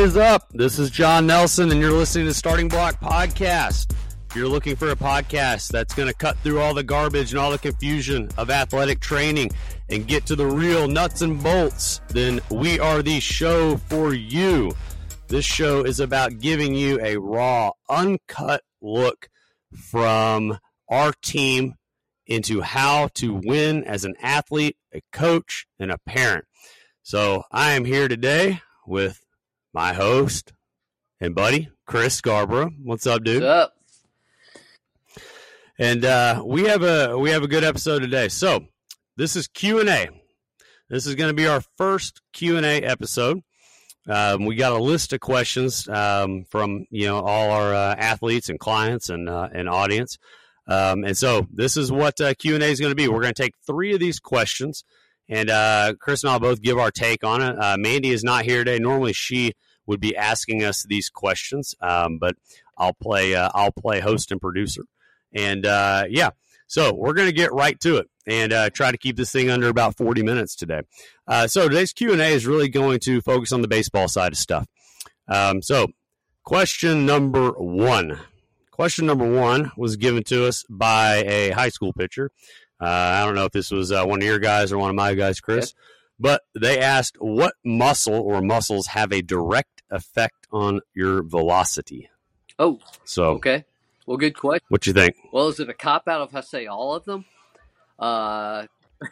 Is up? This is John Nelson, and you're listening to Starting Block Podcast. If you're looking for a podcast that's going to cut through all the garbage and all the confusion of athletic training and get to the real nuts and bolts, then we are the show for you. This show is about giving you a raw, uncut look from our team into how to win as an athlete, a coach, and a parent. So I am here today with my host and buddy, Chris Scarborough. What's up, dude? What's up? And uh, we have a we have a good episode today. So this is Q and A. This is going to be our first Q and A episode. Um, we got a list of questions um, from you know all our uh, athletes and clients and uh, and audience. Um, and so this is what uh, Q and A is going to be. We're going to take three of these questions, and uh, Chris and I'll both give our take on it. Uh, Mandy is not here today. Normally she would be asking us these questions, um, but I'll play uh, I'll play host and producer. And uh, yeah, so we're going to get right to it and uh, try to keep this thing under about 40 minutes today. Uh, so today's Q&A is really going to focus on the baseball side of stuff. Um, so question number one. Question number one was given to us by a high school pitcher. Uh, I don't know if this was uh, one of your guys or one of my guys, Chris, but they asked what muscle or muscles have a direct effect on your velocity. Oh, So, okay. Well, good question. what you think? Well, is it a cop out if I say all of them? Uh,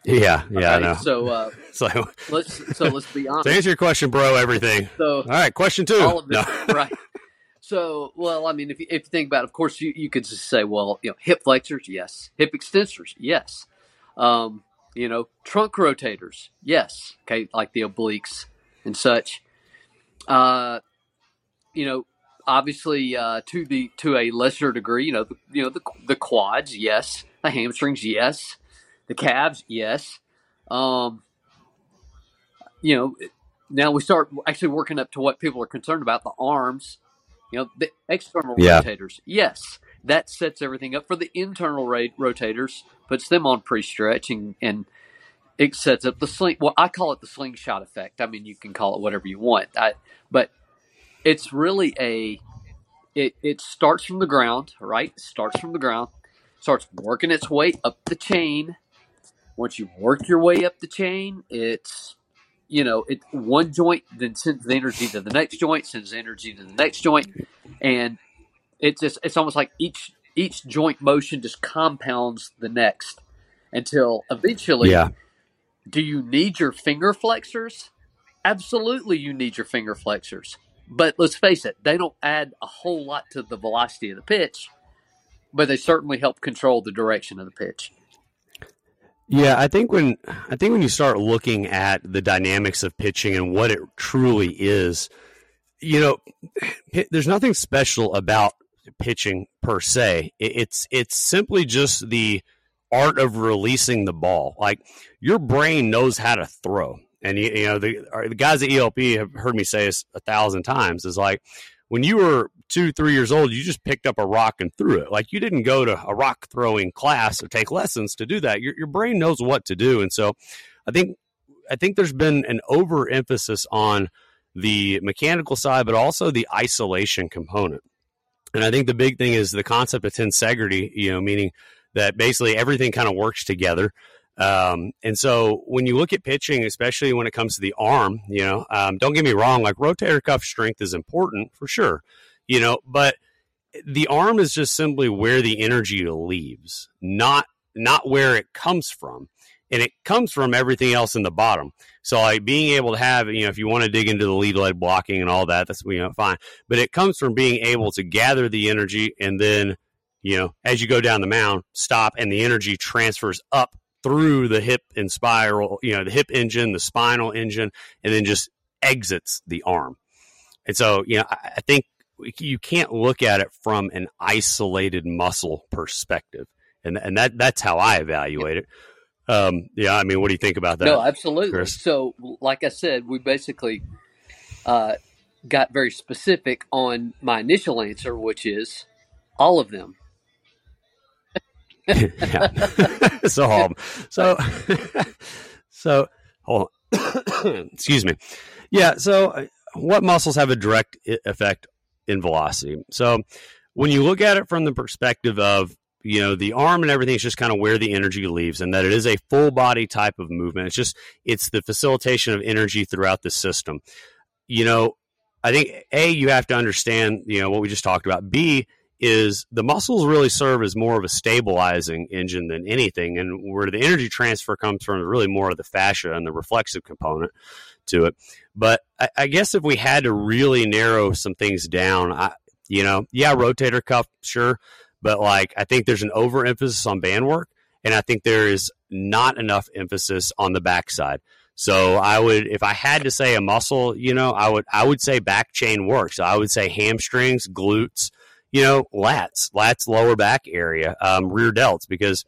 Yeah, yeah, I know. So uh, So, let's so let's be to honest. answer your question, bro, everything. So All right, question two. all of No. them, right? So, well, I mean, if you, if you think about, it, of course, you, you could just say, well, you know, hip flexors, yes, hip extensors, yes, um, you know, trunk rotators, yes, okay, like the obliques and such. Uh, you know, obviously, uh, to the to a lesser degree, you know, the, you know, the the quads, yes, the hamstrings, yes, the calves, yes. Um, you know, now we start actually working up to what people are concerned about the arms you know the external Yeah. rotators. Yes that sets everything up for the internal ra- rotators puts them on pre-stretch and, and it sets up the sling well i call it the slingshot effect. I mean you can call it whatever you want. I, but it's really a it, it starts from the ground right? It starts from the ground starts working its way up the chain. Once you work your way up the chain it's you know, it one joint then sends the energy to the next joint, sends the energy to the next joint, and it's just it's almost like each each joint motion just compounds the next until eventually. Yeah. Do you need your finger flexors? Absolutely, you need your finger flexors. But let's face it, they don't add a whole lot to the velocity of the pitch, but they certainly help control the direction of the pitch. Yeah, I think when I think when you start looking at the dynamics of pitching and what it truly is, you know, there's nothing special about pitching per se. It's it's simply just the art of releasing the ball. Like your brain knows how to throw, and you, you know the uh, the guys at ELP have heard me say this a thousand times. Is like when you were two, three years old, you just picked up a rock and threw it. Like you didn't go to a rock throwing class or take lessons to do that. Your, your brain knows what to do. And so I think, I think there's been an overemphasis on the mechanical side, but also the isolation component. And I think the big thing is the concept of tensegrity, you know, meaning that basically everything kind of works together. Um, and so when you look at pitching, especially when it comes to the arm, you know, um, don't get me wrong, like rotator cuff strength is important for sure, you know, but the arm is just simply where the energy leaves, not not where it comes from. And it comes from everything else in the bottom. So like being able to have, you know, if you want to dig into the lead leg blocking and all that, that's you know fine. But it comes from being able to gather the energy and then, you know, as you go down the mound, stop and the energy transfers up through the hip and spiral, you know, the hip engine, the spinal engine, and then just exits the arm. And so, you know, I, I think you can't look at it from an isolated muscle perspective. And, and that that's how I evaluate it. Um, yeah, I mean, what do you think about that? No, absolutely. Chris? So, like I said, we basically uh, got very specific on my initial answer, which is all of them. Yeah. so, um, so, so, hold on. Excuse me. Yeah. So, what muscles have a direct effect in velocity? So when you look at it from the perspective of you know the arm and everything is just kind of where the energy leaves and that it is a full body type of movement it's just it's the facilitation of energy throughout the system you know i think a you have to understand you know what we just talked about b is the muscles really serve as more of a stabilizing engine than anything and where the energy transfer comes from is really more of the fascia and the reflexive component to it but I, I guess if we had to really narrow some things down I, you know yeah rotator cuff sure but like I think there's an overemphasis on band work, and I think there is not enough emphasis on the backside. So I would, if I had to say a muscle, you know, I would I would say back chain work. So I would say hamstrings, glutes, you know, lats, lats lower back area, um, rear delts, because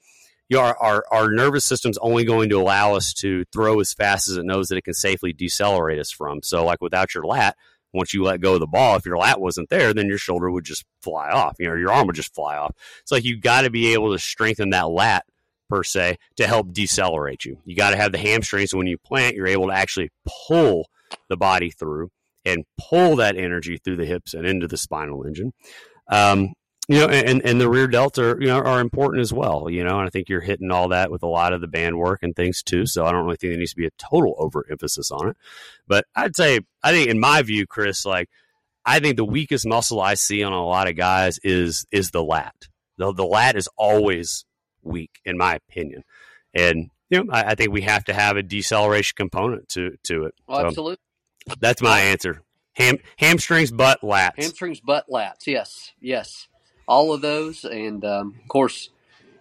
you know, our, our, our nervous system's only going to allow us to throw as fast as it knows that it can safely decelerate us from. So like without your lat, once you let go of the ball, if your lat wasn't there, then your shoulder would just fly off. You know, your arm would just fly off. It's like you've got to be able to strengthen that lat per se to help decelerate you. You got to have the hamstrings. so when you plant, you're able to actually pull the body through and pull that energy through the hips and into the spinal engine. Um, you know, and, and the rear delta, you know, are important as well, you know, and I think you're hitting all that with a lot of the band work and things too. So I don't really think there needs to be a total overemphasis on it. But I'd say, I think in my view, Chris, like, I think the weakest muscle I see on a lot of guys is is the lat. The, the lat is always weak, in my opinion. And you know, I, I think we have to have a deceleration component to to it. so absolutely. That's my answer. Ham, hamstrings, butt, lats. Hamstrings, butt, lats. Yes, yes all of those. And um, of course,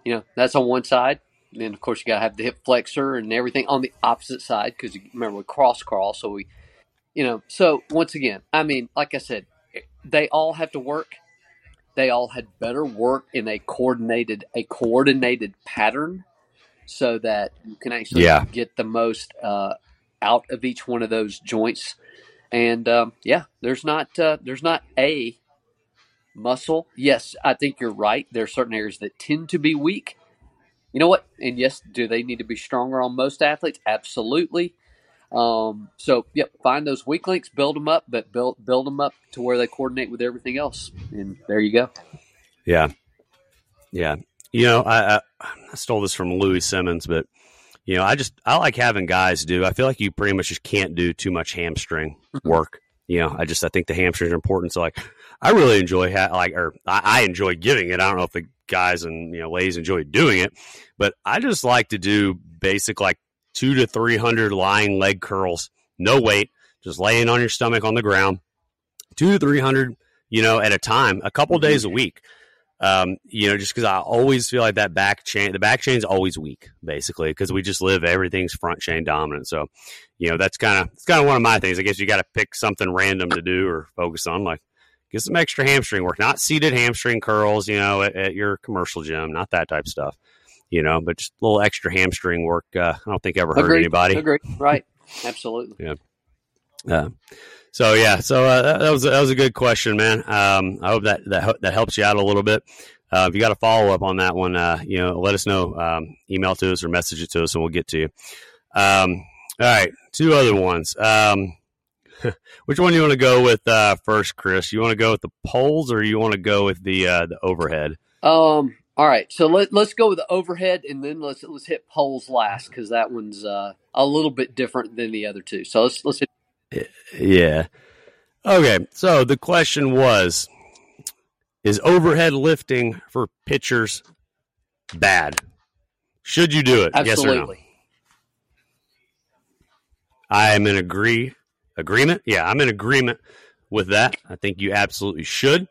you know, that's on one side. And then, of course, you got to have the hip flexor and everything on the opposite side because remember, we cross crawl. So we, you know, so once again, I mean, like I said, they all have to work. They all had better work in a coordinated a coordinated pattern, so that you can actually yeah. get the most uh, out of each one of those joints. And um, yeah, there's not uh, there's not a muscle. Yes, I think you're right. There are certain areas that tend to be weak. You know what? And yes, do they need to be stronger on most athletes? Absolutely. Um, so, yep, find those weak links, build them up, but build build them up to where they coordinate with everything else, and there you go. Yeah, yeah. You know, I, I, I stole this from Louie Simmons, but you know, I just I like having guys do. I feel like you pretty much just can't do too much hamstring mm-hmm. work. You know, I just I think the hamstrings are important. So like, I really enjoy ha- like, or I, I enjoy giving it. I don't know if the guys and you know ladies enjoy doing it, but I just like to do basic like two to three hundred lying leg curls, no weight, just laying on your stomach on the ground, two to three hundred, you know, at a time, a couple mm-hmm. days a week. Um, you know, just because I always feel like that back chain, the back chain is always weak, basically, because we just live everything's front chain dominant. So, you know, that's kind of it's kind of one of my things. I guess you got to pick something random to do or focus on, like get some extra hamstring work, not seated hamstring curls, you know, at, at your commercial gym, not that type of stuff, you know, but just a little extra hamstring work. Uh, I don't think ever hurt Agreed. anybody. Agreed. Right. Absolutely. yeah. Uh, so yeah, so uh, that, was that was a good question, man. Um, I hope that that that helps you out a little bit. Uh, if you got a follow up on that one, uh, you know, let us know. Um, email to us or message it to us, and we'll get to you. Um, all right, two other ones. Um, which one do you want to go with uh, first, Chris? You want to go with the poles, or you want to go with the uh, the overhead? Um. All right, so let, let's go with the overhead, and then let's let's hit poles last because that one's uh, a little bit different than the other two. So let's let's hit. Yeah. Okay. So the question was: Is overhead lifting for pitchers bad? Should you do it? Absolutely. Yes or no? I am in agree agreement. Yeah, I'm in agreement with that. I think you absolutely should.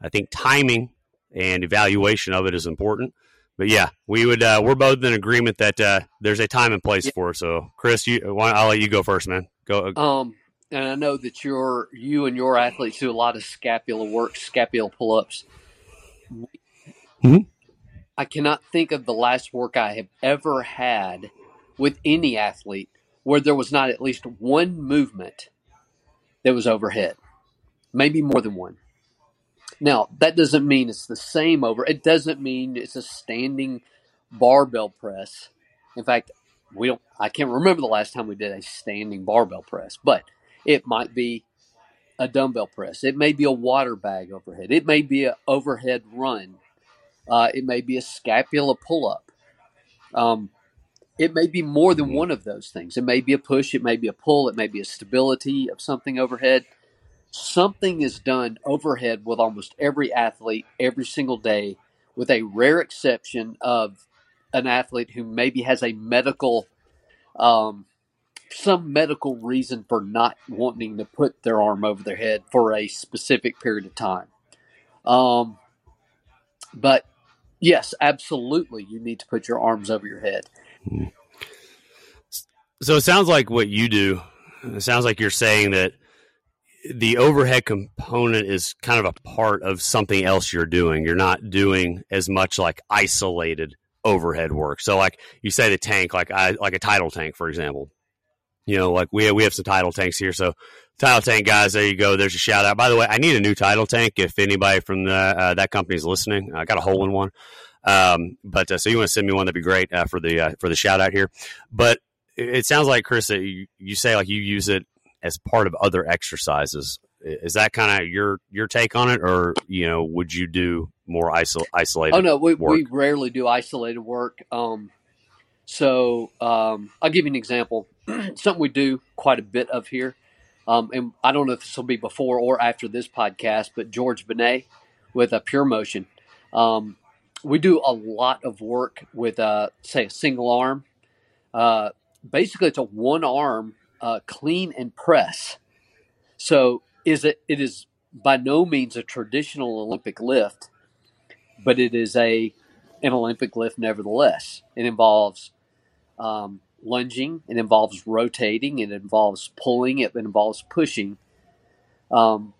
I think timing and evaluation of it is important. But yeah, we would. Uh, we're both in agreement that uh, there's a time and place yeah. for it. So, Chris, you, I'll let you go first, man. Go. Um, and I know that you're you and your athletes do a lot of scapular work, scapular pull-ups. Mm-hmm. I cannot think of the last work I have ever had with any athlete where there was not at least one movement that was overhead, maybe more than one. Now, that doesn't mean it's the same over. It doesn't mean it's a standing barbell press. In fact, we don't. I can't remember the last time we did a standing barbell press, but it might be a dumbbell press. It may be a water bag overhead. It may be an overhead run. Uh, it may be a scapula pull up. Um, it may be more than one of those things. It may be a push. It may be a pull. It may be a stability of something overhead. Something is done overhead with almost every athlete every single day, with a rare exception of an athlete who maybe has a medical um, some medical reason for not wanting to put their arm over their head for a specific period of time. Um, but yes, absolutely, you need to put your arms over your head. So it sounds like what you do. It sounds like you're saying that the overhead component is kind of a part of something else you're doing. You're not doing as much like isolated overhead work. So like you say the tank, like I like a tidal tank, for example. You know, like we have, we have some tidal tanks here. So tidal tank guys, there you go. There's a shout out. By the way, I need a new tidal tank. If anybody from the, uh, that company is listening, I got a hole in one. Um, but uh, so you want to send me one, that'd be great uh, for the uh, for the shout out here. But it sounds like Chris that you, you say like you use it as part of other exercises. Is that kind of your your take on it, or you know, would you do more isol- isolated? Oh no, we, work? we rarely do isolated work. Um, so um, I'll give you an example. Something we do quite a bit of here, um, and I don't know if this will be before or after this podcast, but George Benet with a Pure Motion, um, we do a lot of work with, uh, say, a single arm. Uh, basically, it's a one arm uh, clean and press. So is it? It is by no means a traditional Olympic lift, but it is a an Olympic lift nevertheless. It involves um, lunging, it involves rotating, it involves pulling, it involves pushing. Um,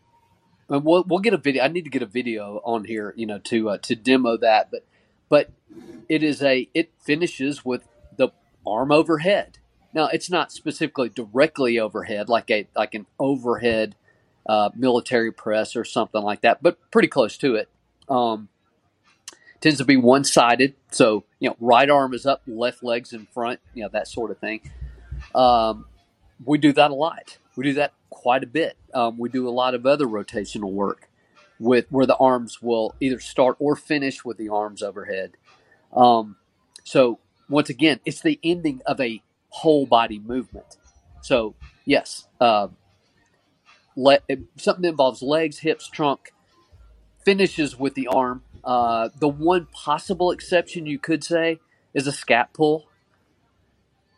and we'll, we'll get a video. I need to get a video on here, you know, to uh, to demo that. But but it is a it finishes with the arm overhead. Now it's not specifically directly overhead, like a like an overhead uh, military press or something like that, but pretty close to it. Um, tends to be one sided. So, you know, right arm is up, left leg's in front, you know, that sort of thing. Um, we do that a lot. We do that quite a bit. Um, we do a lot of other rotational work with where the arms will either start or finish with the arms overhead. Um, so, once again, it's the ending of a whole body movement. So, yes, uh, let, something that involves legs, hips, trunk, finishes with the arm uh, the one possible exception you could say is a scap pull.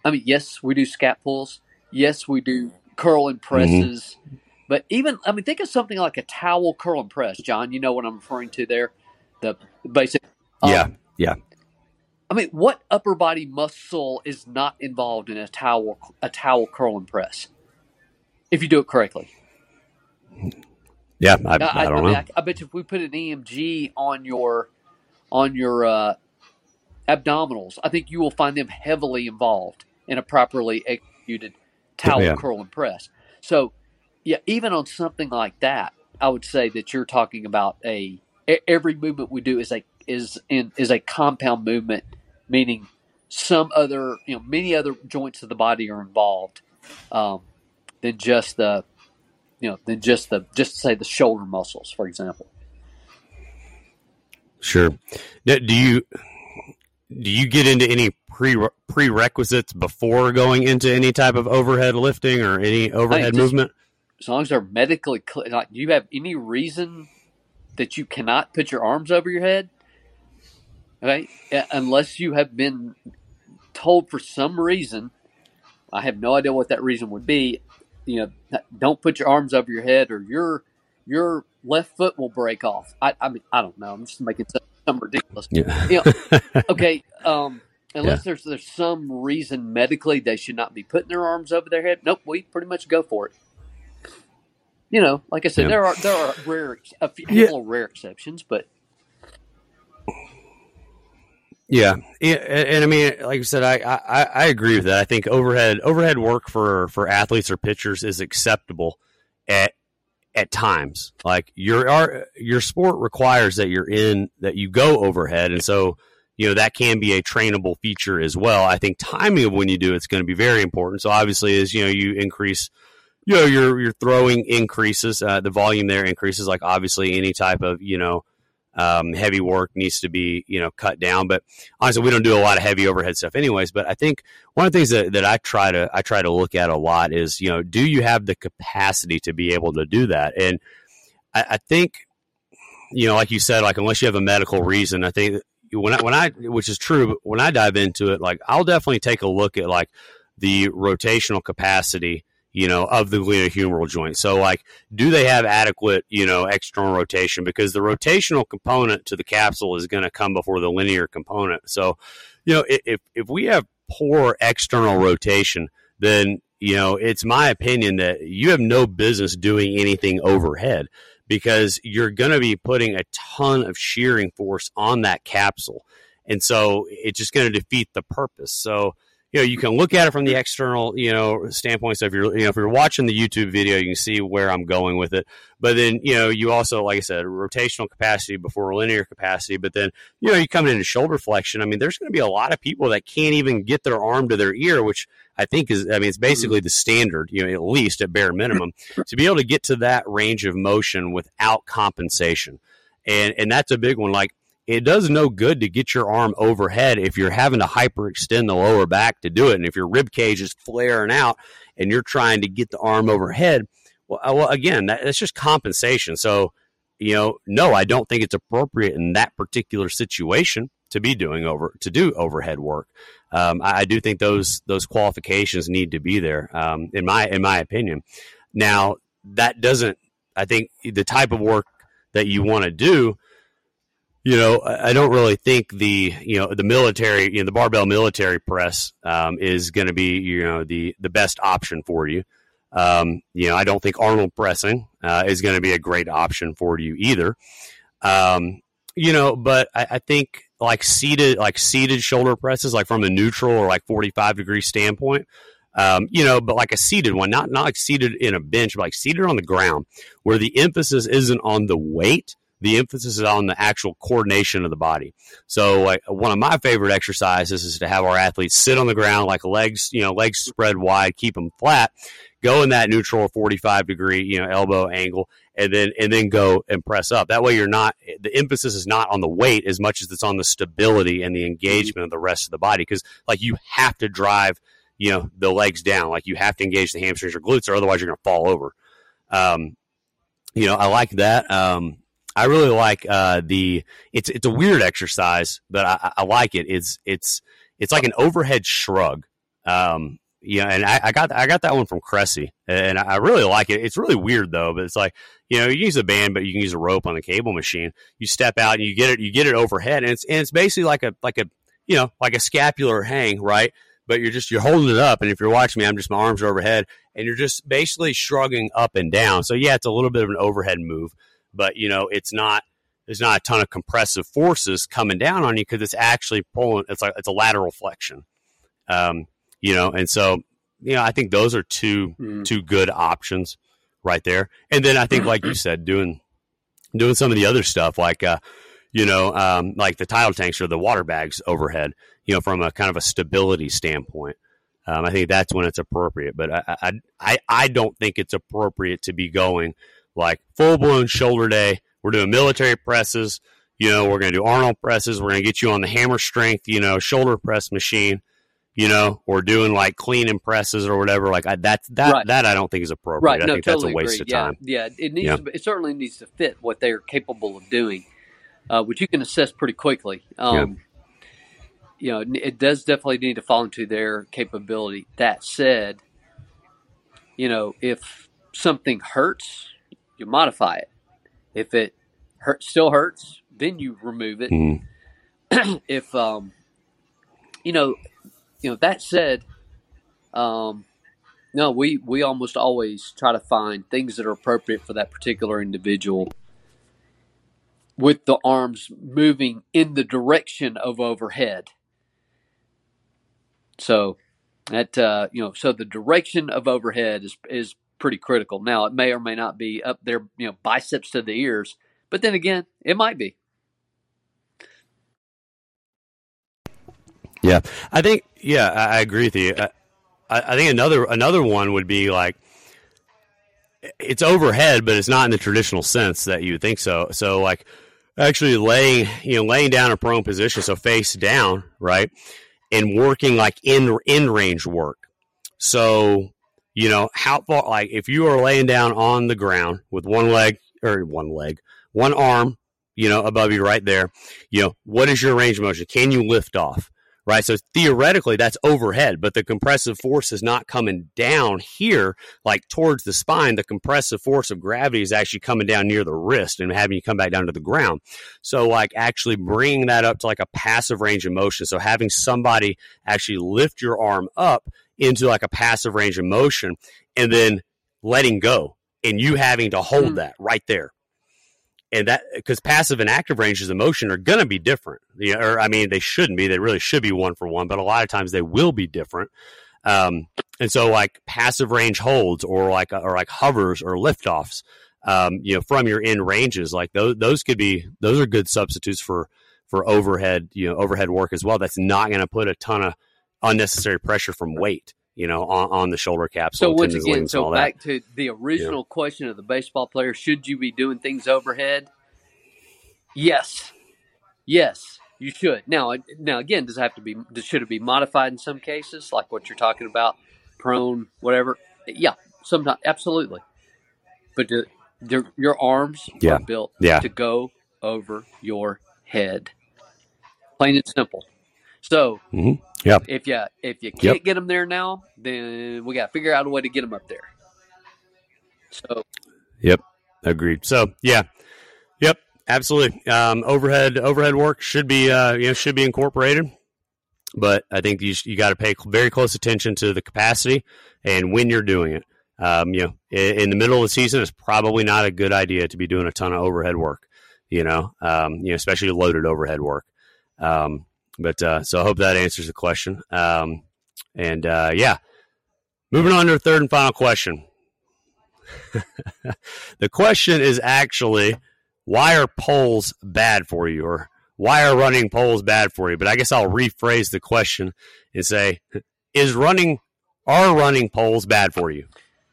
I mean, yes, we do scap pulls. Yes, we do curl and presses. Mm-hmm. But even, I mean, think of something like a towel curl and press, John. You know what I'm referring to there? The basic. Um, yeah, yeah. I mean, what upper body muscle is not involved in a towel a towel curl and press? If you do it correctly. Yeah, I, I, I don't I mean, know. I, bet you if we put an EMG on your on your uh, abdominals, I think you will find them heavily involved in a properly executed towel yeah. curl and press. So, yeah, even on something like that, I would say that you're talking about a every movement we do is a is in is a compound movement, meaning some other you know many other joints of the body are involved um, than just the you know, than just the just say the shoulder muscles, for example. Sure. Now, do you do you get into any pre prerequisites before going into any type of overhead lifting or any overhead just, movement? As long as they're medically clear, like, do you have any reason that you cannot put your arms over your head? Okay, uh, unless you have been told for some reason, I have no idea what that reason would be you know, don't put your arms over your head or your your left foot will break off. I, I mean, I don't know. I'm just making some ridiculous. Yeah. You know, okay. Um, unless yeah. there's there's some reason medically they should not be putting their arms over their head. Nope, we pretty much go for it. You know, like I said, yeah. there are there are rare a few yeah. rare exceptions, but yeah, and, and, I mean, like I said, I, I, I agree with that. I think overhead overhead work for for athletes or pitchers is acceptable at at times. Like your our, your sport requires that you're in that you go overhead, and so you know that can be a trainable feature as well. I think timing of when you do it's going to be very important. So obviously, as you know, you increase you know your your throwing increases, uh, the volume there increases. Like obviously, any type of you know um, heavy work needs to be you know cut down. But honestly, we don't do a lot of heavy overhead stuff, anyways. But I think one of the things that, that I try to I try to look at a lot is you know do you have the capacity to be able to do that? And I, I think you know, like you said, like unless you have a medical reason, I think when I, when I which is true, when I dive into it, like I'll definitely take a look at like the rotational capacity you know, of the glenohumeral joint. So, like, do they have adequate, you know, external rotation? Because the rotational component to the capsule is going to come before the linear component. So, you know, if if we have poor external rotation, then you know, it's my opinion that you have no business doing anything overhead because you're going to be putting a ton of shearing force on that capsule. And so it's just going to defeat the purpose. So, you know you can look at it from the external you know standpoint. So if you're you know if you're watching the YouTube video, you can see where I'm going with it. But then you know you also like I said rotational capacity before linear capacity. But then you know you come into shoulder flexion. I mean, there's going to be a lot of people that can't even get their arm to their ear, which I think is I mean it's mm-hmm. basically the standard. You know at least at bare minimum to be able to get to that range of motion without compensation. And and that's a big one. Like it does no good to get your arm overhead if you're having to hyperextend the lower back to do it. And if your rib cage is flaring out and you're trying to get the arm overhead, well, uh, well again, that, that's just compensation. So, you know, no, I don't think it's appropriate in that particular situation to be doing over to do overhead work. Um, I, I, do think those those qualifications need to be there, um, in my in my opinion. Now, that doesn't. I think the type of work that you want to do you know, I don't really think the you know the military, you know, the barbell military press um, is going to be you know the the best option for you. Um, you know, I don't think Arnold pressing uh, is going to be a great option for you either. Um, you know, but I, I, think like seated like seated shoulder presses, like from a neutral or like forty five degree standpoint. Um, you know, but like a seated one, not not like seated in a bench, but like seated on the ground, where the emphasis isn't on the weight, the emphasis is on the actual coordination of the body. So, like one of my favorite exercises is to have our athletes sit on the ground, like legs, you know, legs spread wide, keep them flat, go in that neutral 45 degree, you know, elbow angle, and then and then go and press up. That way, you're not the emphasis is not on the weight as much as it's on the stability and the engagement of the rest of the body. Because like you have to drive, you know, the legs down, like you have to engage the hamstrings or glutes, or otherwise you're going to fall over. Um, you know, I like that. Um, I really like uh, the it's it's a weird exercise, but I, I, like it. It's it's it's like an overhead shrug. Um, yeah, and I, I, got I got that one from Cressey, and I really like it. It's really weird though, but it's like you know you use a band, but you can use a rope on the cable machine. You step out and you get it you get it overhead, and it's and it's basically like a like a you know like a scapular hang, right? But you're just you're holding it up, and if you're watching me, I'm just my arms are overhead, and you're just basically shrugging up and down. So yeah, it's a little bit of an overhead move but you know it's not there's not a ton of compressive forces coming down on you because it's actually pulling it's like it's a lateral flexion. Um, you know and so you know i think those are two mm. two good options right there. And then i think like you said doing doing some of the other stuff like uh you know um, like the tidal tanks or the water bags overhead you know from a kind of a stability standpoint. Um, I think that's when it's appropriate, but I, I I don't think it's appropriate to be going like full blown shoulder day. We're doing military presses. You know, we're going to do Arnold presses. We're going to get you on the hammer strength, you know, shoulder press machine. You know, or doing like clean and presses or whatever. Like I, that, that, right. that I don't think is appropriate. Right. I no, think totally that's a waste agree. of time. Yeah, yeah. It needs. Yeah. To, it certainly needs to fit what they're capable of doing, uh, which you can assess pretty quickly. Um, yeah. You know, it does definitely need to fall into their capability. That said, you know, if something hurts you modify it. If it hurt, still hurts, then you remove it. Mm. if um, you know, you know. That said, um, no, we we almost always try to find things that are appropriate for that particular individual, with the arms moving in the direction of overhead. So that uh, you know, so the direction of overhead is is pretty critical. Now, it may or may not be up there, you know, biceps to the ears, but then again, it might be. Yeah, I think. Yeah, I, I agree with you. Uh, I, I, think another another one would be like, it's overhead, but it's not in the traditional sense that you think so. So like actually laying, you know, laying down a prone position, so face down, right, and working like in in range work. So you know how far, like if you are laying down on the ground with one leg or one leg, one arm, you know, above you right there, you know, what is your range of motion? Can you lift off? right? So theoretically, that's overhead, but the compressive force is not coming down here, like towards the spine. The compressive force of gravity is actually coming down near the wrist and having you come back down to the ground. So, like, actually bringing that up to like a passive range of motion. So, having somebody actually lift your arm up into like a passive range of motion and then letting go and you having to hold mm-hmm. that right there and that because passive and active ranges of motion are going to be different. You know, or I mean, they shouldn't be. They really should be one for one, but a lot of times they will be different. Um, and so, like passive range holds, or like or like hovers or liftoffs, um, you know, from your in ranges, like those those could be those are good substitutes for for overhead, you know, overhead work as well. That's not going to put a ton of unnecessary pressure from weight you know, on, on the shoulder capsule. So once again, so back to the original yeah. question of the baseball player: Should you be doing things overhead? Yes, yes, you should. Now, now again, does it have to be? Should it be modified in some cases, like what you're talking about, prone, whatever? Yeah, sometimes absolutely. But the, the, your arms yeah. are built yeah. to go over your head, plain and simple. So, mm-hmm. yeah, if you if you can't yep. get them there now, then we got to figure out a way to get them up there. So, yep, agreed. So, yeah, yep, absolutely. Um, overhead overhead work should be uh, you know should be incorporated, but I think you you got to pay very close attention to the capacity and when you're doing it. Um, you know, in, in, the middle of the season, it's probably not a good idea to be doing a ton of overhead work. You know, um, you know, especially loaded overhead work. Um, but uh, so I hope that answers the question. Um, and uh, yeah, moving on to the third and final question. the question is actually why are poles bad for you, or why are running poles bad for you? But I guess I'll rephrase the question and say, is running are running poles bad for you?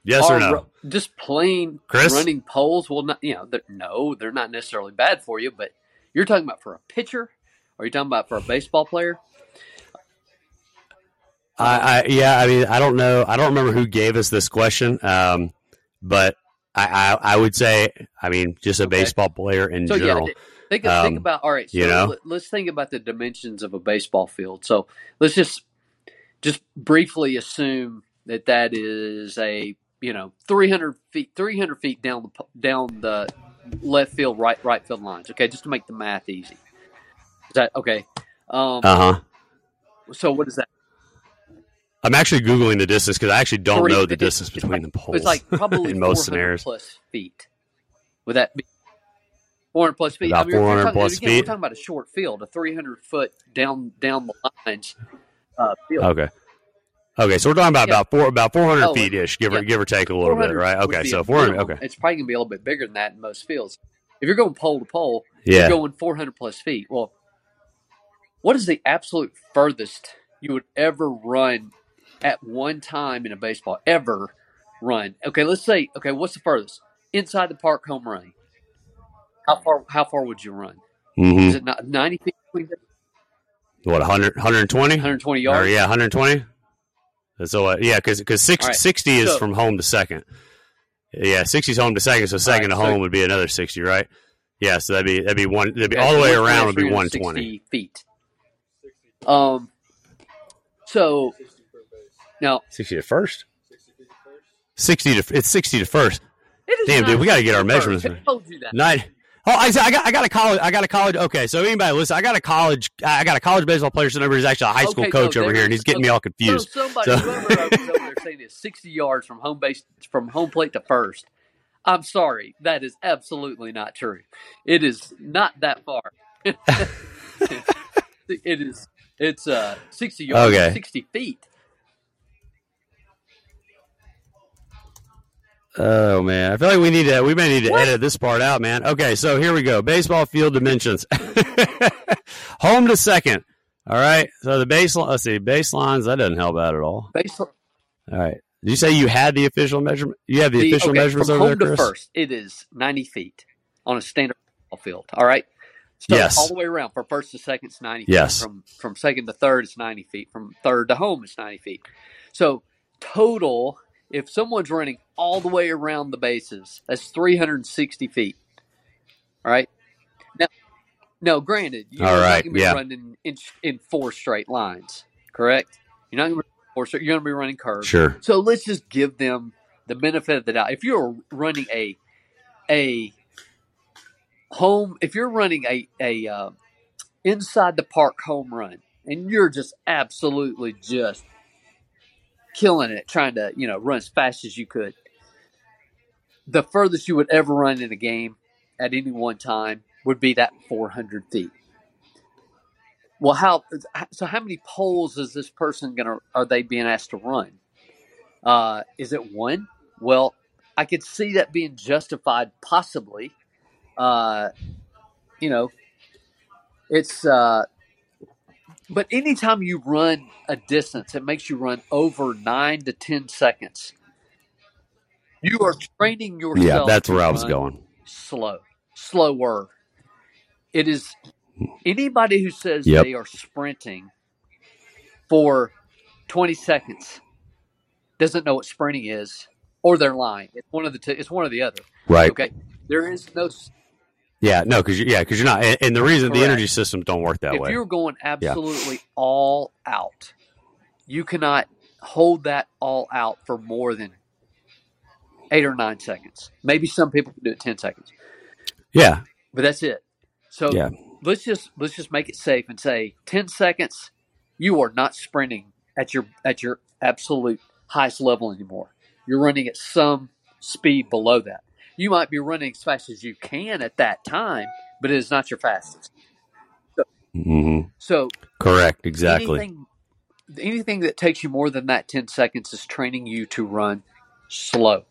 Yes are, or no? Just plain Chris? running poles. Well, not you know, they're, no, they're not necessarily bad for you, but you're talking about for a pitcher are you talking about for a baseball player? I, I yeah, I mean, I don't know. I don't remember who gave us this question, um, but I, I, I would say, I mean, just a okay. baseball player in so, general. Yeah, think, um, think about all right. So you know, let's think about the dimensions of a baseball field. So let's just just briefly assume that that is a you know 300 feet 300 feet down the down the left field right right field lines. Okay, just to make the math easy. That okay? Um, uh huh. So what is that? I'm actually googling the distance because I actually don't Three, know the distance between the poles. It's like probably in most scenarios plus feet. Would that be 400 plus feet? About I mean, 400 talking, plus again, feet. We're talking about a short field, a 300 foot down down the lines. Uh, field. Okay. Okay, so we're talking about yeah. about four about 400 oh, feet ish, give yeah. or give or take a little bit, right? Okay, so 400. Okay, it's probably gonna be a little bit bigger than that in most fields. If you're going pole to pole, yeah. you're going 400 plus feet. Well, what is the absolute furthest you would ever run at one time in a baseball? Ever run? Okay, let's say. Okay, what's the furthest inside the park home run? How far? How far would you run? Mm-hmm. Is it not ninety feet? What 100, 120? 120 yards. Or, yeah, 120. So uh, yeah, because because right. 60 is so, from home to second. Yeah, 60 is home to second, so second right, to home so, would be another 60, right? Yeah, so that'd be that'd be one. That'd be all the way around would be 120 feet. Um, so now sixty to first. Sixty to it's sixty to first. Damn, dude, we got to get our measurements. I told you that. Nine. Oh, I, I got I got a college I got a college. Okay, so anybody listen, I got a college I got a college baseball player So over. He's actually a high school okay, coach no, over here, and he's getting okay. me all confused. So somebody so. over there saying it's sixty yards from home base from home plate to first. I'm sorry, that is absolutely not true. It is not that far. it is it's uh, 60 yards, okay. 60 feet. Oh man, I feel like we need to. We may need to what? edit this part out, man. Okay, so here we go. Baseball field dimensions. Home to second. All right. So the baseline. Let's see. Baselines. That doesn't help out at all. All right. Did you say you had the official measurement? You have the, The- official okay, measurements from over home there, to Chris? first, it is 90 feet on a standard field. All right. So Yes. all the way around from first to second, it's 90 feet. Yes. From from second to third, it's 90 feet. From third to home, it's 90 feet. So total, if someone's running all the way around the bases, that's 360 feet. All right. Now, no, granted, you're All not going to be yeah. running in, in four straight lines, correct? You're not going to be four straight. You're going to be running curves. Sure. So let's just give them the benefit of the doubt. If you're running a a home, if you're running a a uh, inside the park home run, and you're just absolutely just killing it, trying to you know run as fast as you could, the furthest you would ever run in a game at any one time would be that 400 feet. Well, how so? How many poles is this person gonna? Are they being asked to run? Uh, is it one? Well, I could see that being justified, possibly. Uh, you know, it's. Uh, but anytime you run a distance, it makes you run over nine to ten seconds. You are training yourself. Yeah, that's to where I was going. Slow, slower. It is anybody who says Yep. they are sprinting for twenty seconds doesn't know what sprinting is, or they're lying. It's one of the two. It's one or the other. Right. Okay, there is no. Yeah. No, because yeah, because you're not, and, and the reason the energy systems don't work that if way. If you're going absolutely all out, you cannot hold that all out for more than eight or nine seconds. Maybe some people can do it ten seconds, Yeah. but that's it. So Yeah. let's just let's just make it safe and say ten seconds. You are not sprinting at your at your absolute highest level anymore. You're running at some speed below that. You might be running as fast as you can at that time, but it is not your fastest. hmm So Correct. Exactly. Anything, anything that takes you more than that 10 seconds is training you to run slow.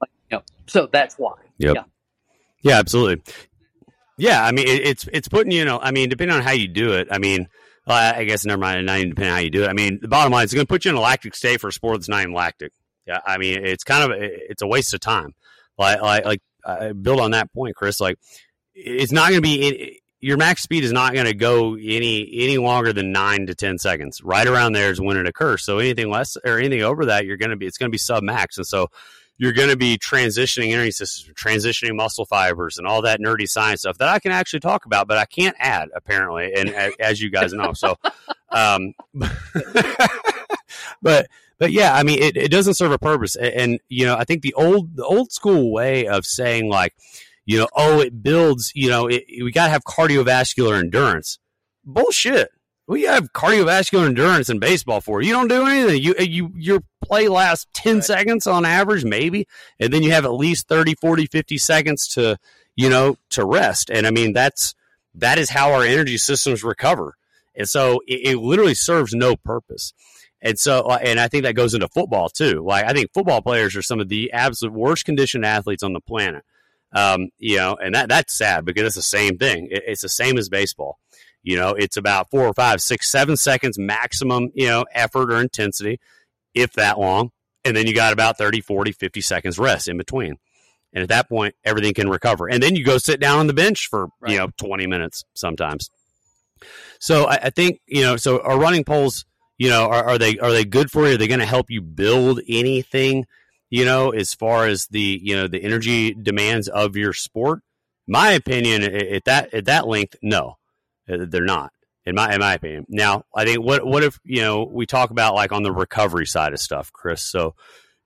Like, you know, so that's why. Yep. Yeah. Yeah, absolutely. Yeah, I mean, it, it's it's putting you know, I mean, depending on how you do it. I mean, well, I I guess never mind. Not even depending on how you do it. I mean, the bottom line is it's going to put you in a lactic state for a sport that's not even lactic. Yeah, I mean, it's kind of it's a waste of time. Like like like build on that point, Chris. Like, it's not going to be it, your max speed is not going to go any any longer than nine to ten seconds. Right around there is when it occurs. So anything less or anything over that, you're going to be it's going to be sub max, and so you're going to be transitioning energy systems, transitioning muscle fibers, and all that nerdy science stuff that I can actually talk about, but I can't add apparently, and as you guys know, so. Um, but but yeah, I mean, it, it doesn't serve a purpose, and, and you know, I think the old the old school way of saying like, you know, oh, it builds, you know, it, we got to have cardiovascular endurance. Bullshit. We have cardiovascular endurance in baseball for you don't do anything. You uh, you your play lasts 10 Right. seconds on average maybe and then you have at least 30 40 50 seconds to you know to rest and i mean that's that is how our energy systems recover and so it, it literally serves no purpose and so uh, and i think that goes into football too. Like i think football players are some of the absolute worst conditioned athletes on the planet. Um, you know and that that's sad because it's the same thing. It- it's the same as baseball. You know it's about four or five six seven seconds maximum you know effort or intensity if that long. And then you got about 30 40 50 seconds rest in between. And at that point everything can recover. And then you go sit down on the bench for Right. you know 20 minutes sometimes. So I, I think you know so our running poles you know are, are they are they good for you are they going to help you build anything you know as far as the you know the energy demands of your sport my opinion at at that at that length no Uh, they're not in my in my opinion. Now, I think what what if you know we talk about like on the recovery side of stuff, Chris. So,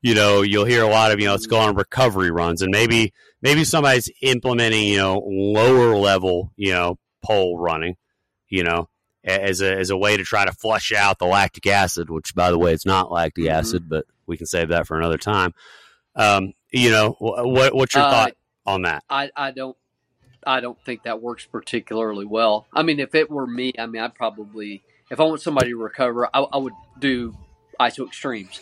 you know, you'll hear a lot of you know let's go on recovery runs, and maybe maybe somebody's implementing you know lower level you know pole running, you know, as a as a way to try to flush out the lactic acid, which by the way, it's not lactic Mhm. acid, but we can save that for another time. Um, you know, what what's your Uh, thought on that? I, I don't I don't think that works particularly well. I mean, if it were me, I mean, I'd probably if I want somebody to recover, I, I would do ISO extremes.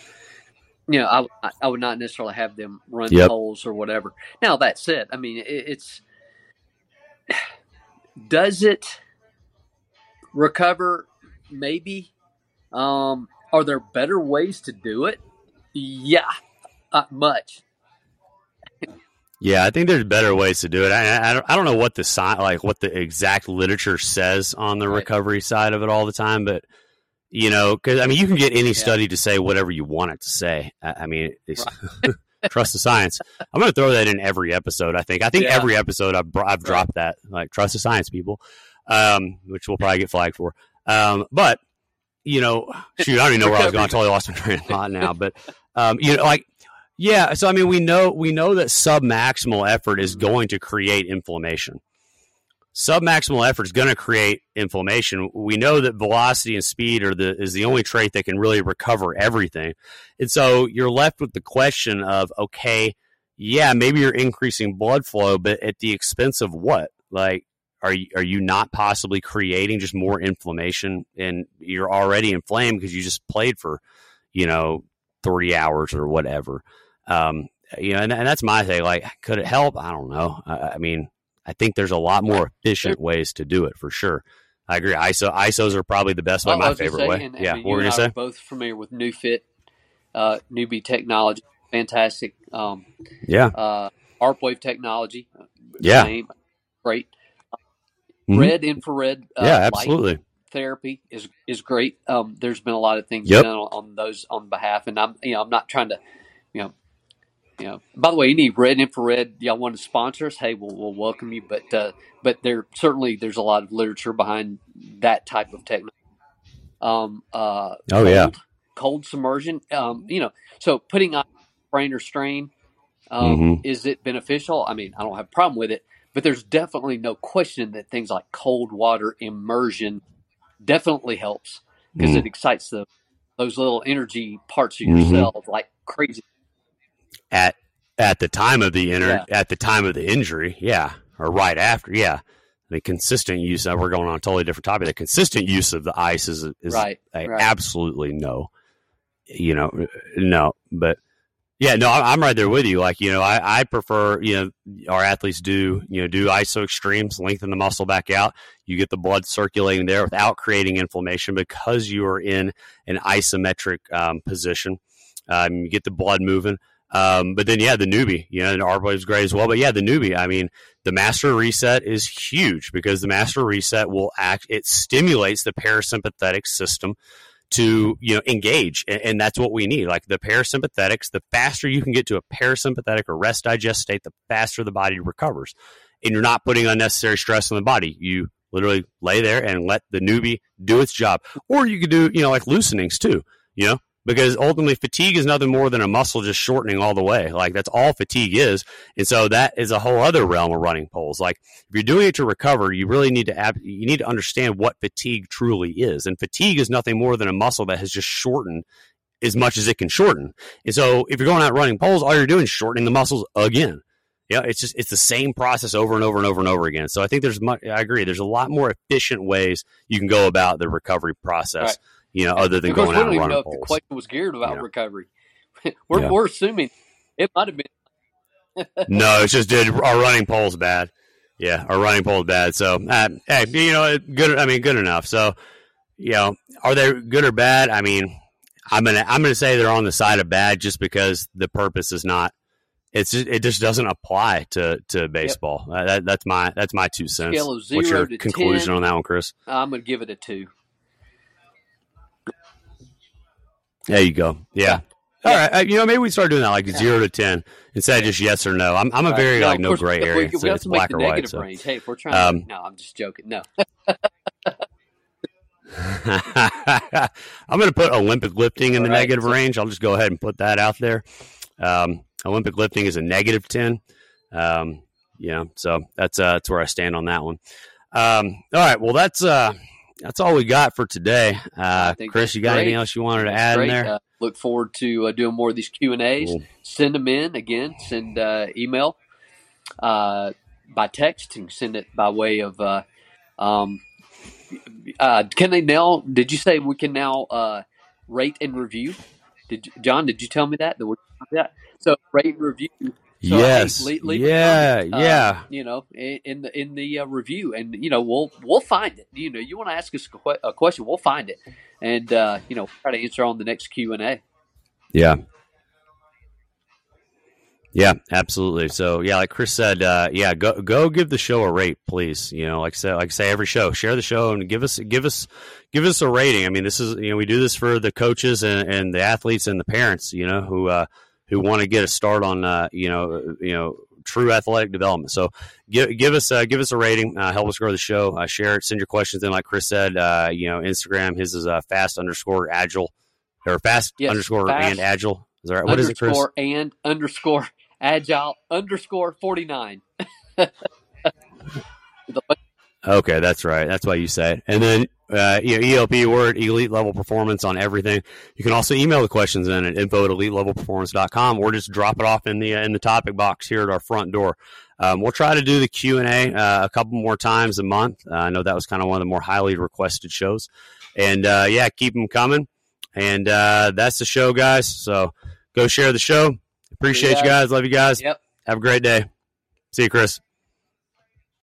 You know, I, I- I would not necessarily have them run Yep. poles or whatever. Now that said, I mean, it, it's does it recover? Maybe. Um, Are there better ways to do it? Yeah, uh, much. Yeah, I think there's better ways to do it. I, I, don't, I don't know what the sign, like what the exact literature says on the Right. recovery side of it all the time, but you know, because I mean, you can get any Yeah. study to say whatever you want it to say. I, I mean, it's, trust the science. I'm going to throw that in every episode. I think. I think Yeah. every episode I've, I've dropped that, like trust the science, people, um, which we'll probably get flagged for. Um, but you know, shoot, I don't even know where I was going. I totally lost my train of thought now. But um, you know, like yeah. So I mean, we know we know that submaximal effort is going to create inflammation. Submaximal effort is going to create inflammation. We know that velocity and speed are the is the only trait that can really recover everything. And so you're left with the question of okay, yeah, maybe you're increasing blood flow, but at the expense of what? Like are you, are you not possibly creating just more inflammation and you're already inflamed because you just played for, you know, 30 hours or whatever. Um, you know, and, and that's my thing. Like, could it help? I don't know. I, I mean, I think there's a lot more efficient ways to do it for sure. I agree. ISO ISOs are probably the best way. Well, I My favorite say, way. and, I yeah. mean, what were you gonna say both familiar with NeuFit, uh, Neubie technology, fantastic. Um, Yeah. uh, ARP wave technology, uh, Yeah. same, great. Mhm. Red infrared, uh, yeah. light Absolutely. therapy is is great. Um, there's been a lot of things Yep. done on, on those on behalf, and I'm you know I'm not trying to, you know, you know. By the way, any red infrared y'all want to sponsor us? Hey, we'll, we'll welcome you. But uh, but there certainly there's a lot of literature behind that type of technology. Um, uh, Oh, yeah. cold, cold submersion. Um, you know, so putting on sprain or strain. Um, Mhm. Is it beneficial? I mean, I don't have a problem with it, but there's definitely no question that things like cold water immersion definitely helps because Mm. it excites the those little energy parts of your Mhm. like crazy. At at the time of the inner Yeah. at the time of the injury, yeah, or right after, yeah. The consistent use. Of, we're going on a totally different topic. The consistent use of the ice is is Right, a right. absolutely no. You know, no, but yeah, no, I'm right there with you. Like, you know, I, I prefer, you know, our athletes do, you know, do iso extremes, lengthen the muscle back out. You get the blood circulating there without creating inflammation because you are in an isometric um, position. Um, you get the blood moving. Um, but then, yeah, the Neubie, you know, and our is great as well. But yeah, the Neubie, I mean, the master reset is huge because the master reset will act, it stimulates the parasympathetic system to you know engage and, and that's what we need. Like the parasympathetics the faster you can get to a parasympathetic or rest digest state the faster the body recovers. And you're not putting unnecessary stress on the body. You literally lay there and let the Neubie do its job. Or you could do you know like loosenings too you know because ultimately fatigue is nothing more than a muscle just shortening all the way like that's all fatigue is and so that is a whole other realm of running poles like if you're doing it to recover, you really need to ab- you need to understand what fatigue truly is. And fatigue is nothing more than a muscle that has just shortened as much as it can shorten. And so if you're going out running poles, all you're doing is shortening the muscles again. Yeah, it's just it's the same process over and over and over and over again. So I think there's much. I agree. There's a lot more efficient ways you can go about the recovery process. Right. You know, other than Because going we out don't and even running know if the question was geared about Yeah. recovery. we're Yeah. we're assuming it might have been. no, it's just dude, our running pole's bad. Yeah, our running pole's bad. So, uh, hey, you know, good. I mean, good enough. So, you know, are they good or bad? I mean, I'm gonna I'm gonna say they're on the side of bad just because the purpose is not. It's just, it just doesn't apply to to baseball. Uh, that, that's my that's my two cents. What's your conclusion 10. on that one, Chris? I'm going to give it a two. There you go. Yeah. Yeah. All right. Uh, you know, maybe we start doing that like zero to ten instead of just yes or no. I'm I'm a very Now, like no gray area. We, It's, we it's black or white. So. range. Hey, if we're trying, Um, to, no, I'm just joking. No, I'm going to put Olympic lifting in the right, negative so- range. I'll just go ahead and put that out there. Um, Olympic lifting is a negative 10. Um, yeah, so that's uh, that's where I stand on that one. Um, all right, well that's uh, that's all we got for today. Uh, Chris, you got great. anything else you wanted to That's add great. in there? Uh, look forward to uh, doing more of these Q and A's. Cool. Send them in again. Send uh, email uh, by text and send it by way of. Uh, um, uh, can they now? Did you say we can now uh, rate and review? Did you, John? Did you tell me that? That. So rate and review. So, yes. hey, leave, leave yeah. comment, uh, yeah. you know, in in the in the uh, review, and you know, we'll we'll find it. You know, you want to ask us a que- a question, we'll find it, and uh, you know, try to answer on the next Q and A. Yeah. Yeah, absolutely. So yeah, like Chris said, uh, yeah, go go give the show a rate, please. You know, like I say, like say every show, share the show and give us give us give us a rating. I mean, this is you know we do this for the coaches and, and the athletes and the parents, you know, who uh, who want to get a start on uh, you know you know true athletic development. So give give us uh, give us a rating, uh, help us grow the show, uh, share it, send your questions in. Like Chris said, uh, you know, Instagram his is uh, fast underscore agile or fast Yes, underscore fast and agile. Is that right? What is it, Chris? and underscore agile underscore forty nine. Okay, that's right. That's why you say it. And then, uh, you know, ELP word, elite level performance on everything. You can also email the questions in at info at elitelevelperformance.com or just drop it off in the, uh, in the topic box here at our front door. Um, we'll try to do the Q and A, uh, a couple more times a month. Uh, I know that was kind of one of the more highly requested shows and, uh, yeah, keep them coming. And, uh, that's the show guys. So go share the show. Appreciate you guys. guys. Love you guys. Yep. Have a great day. See you, Chris.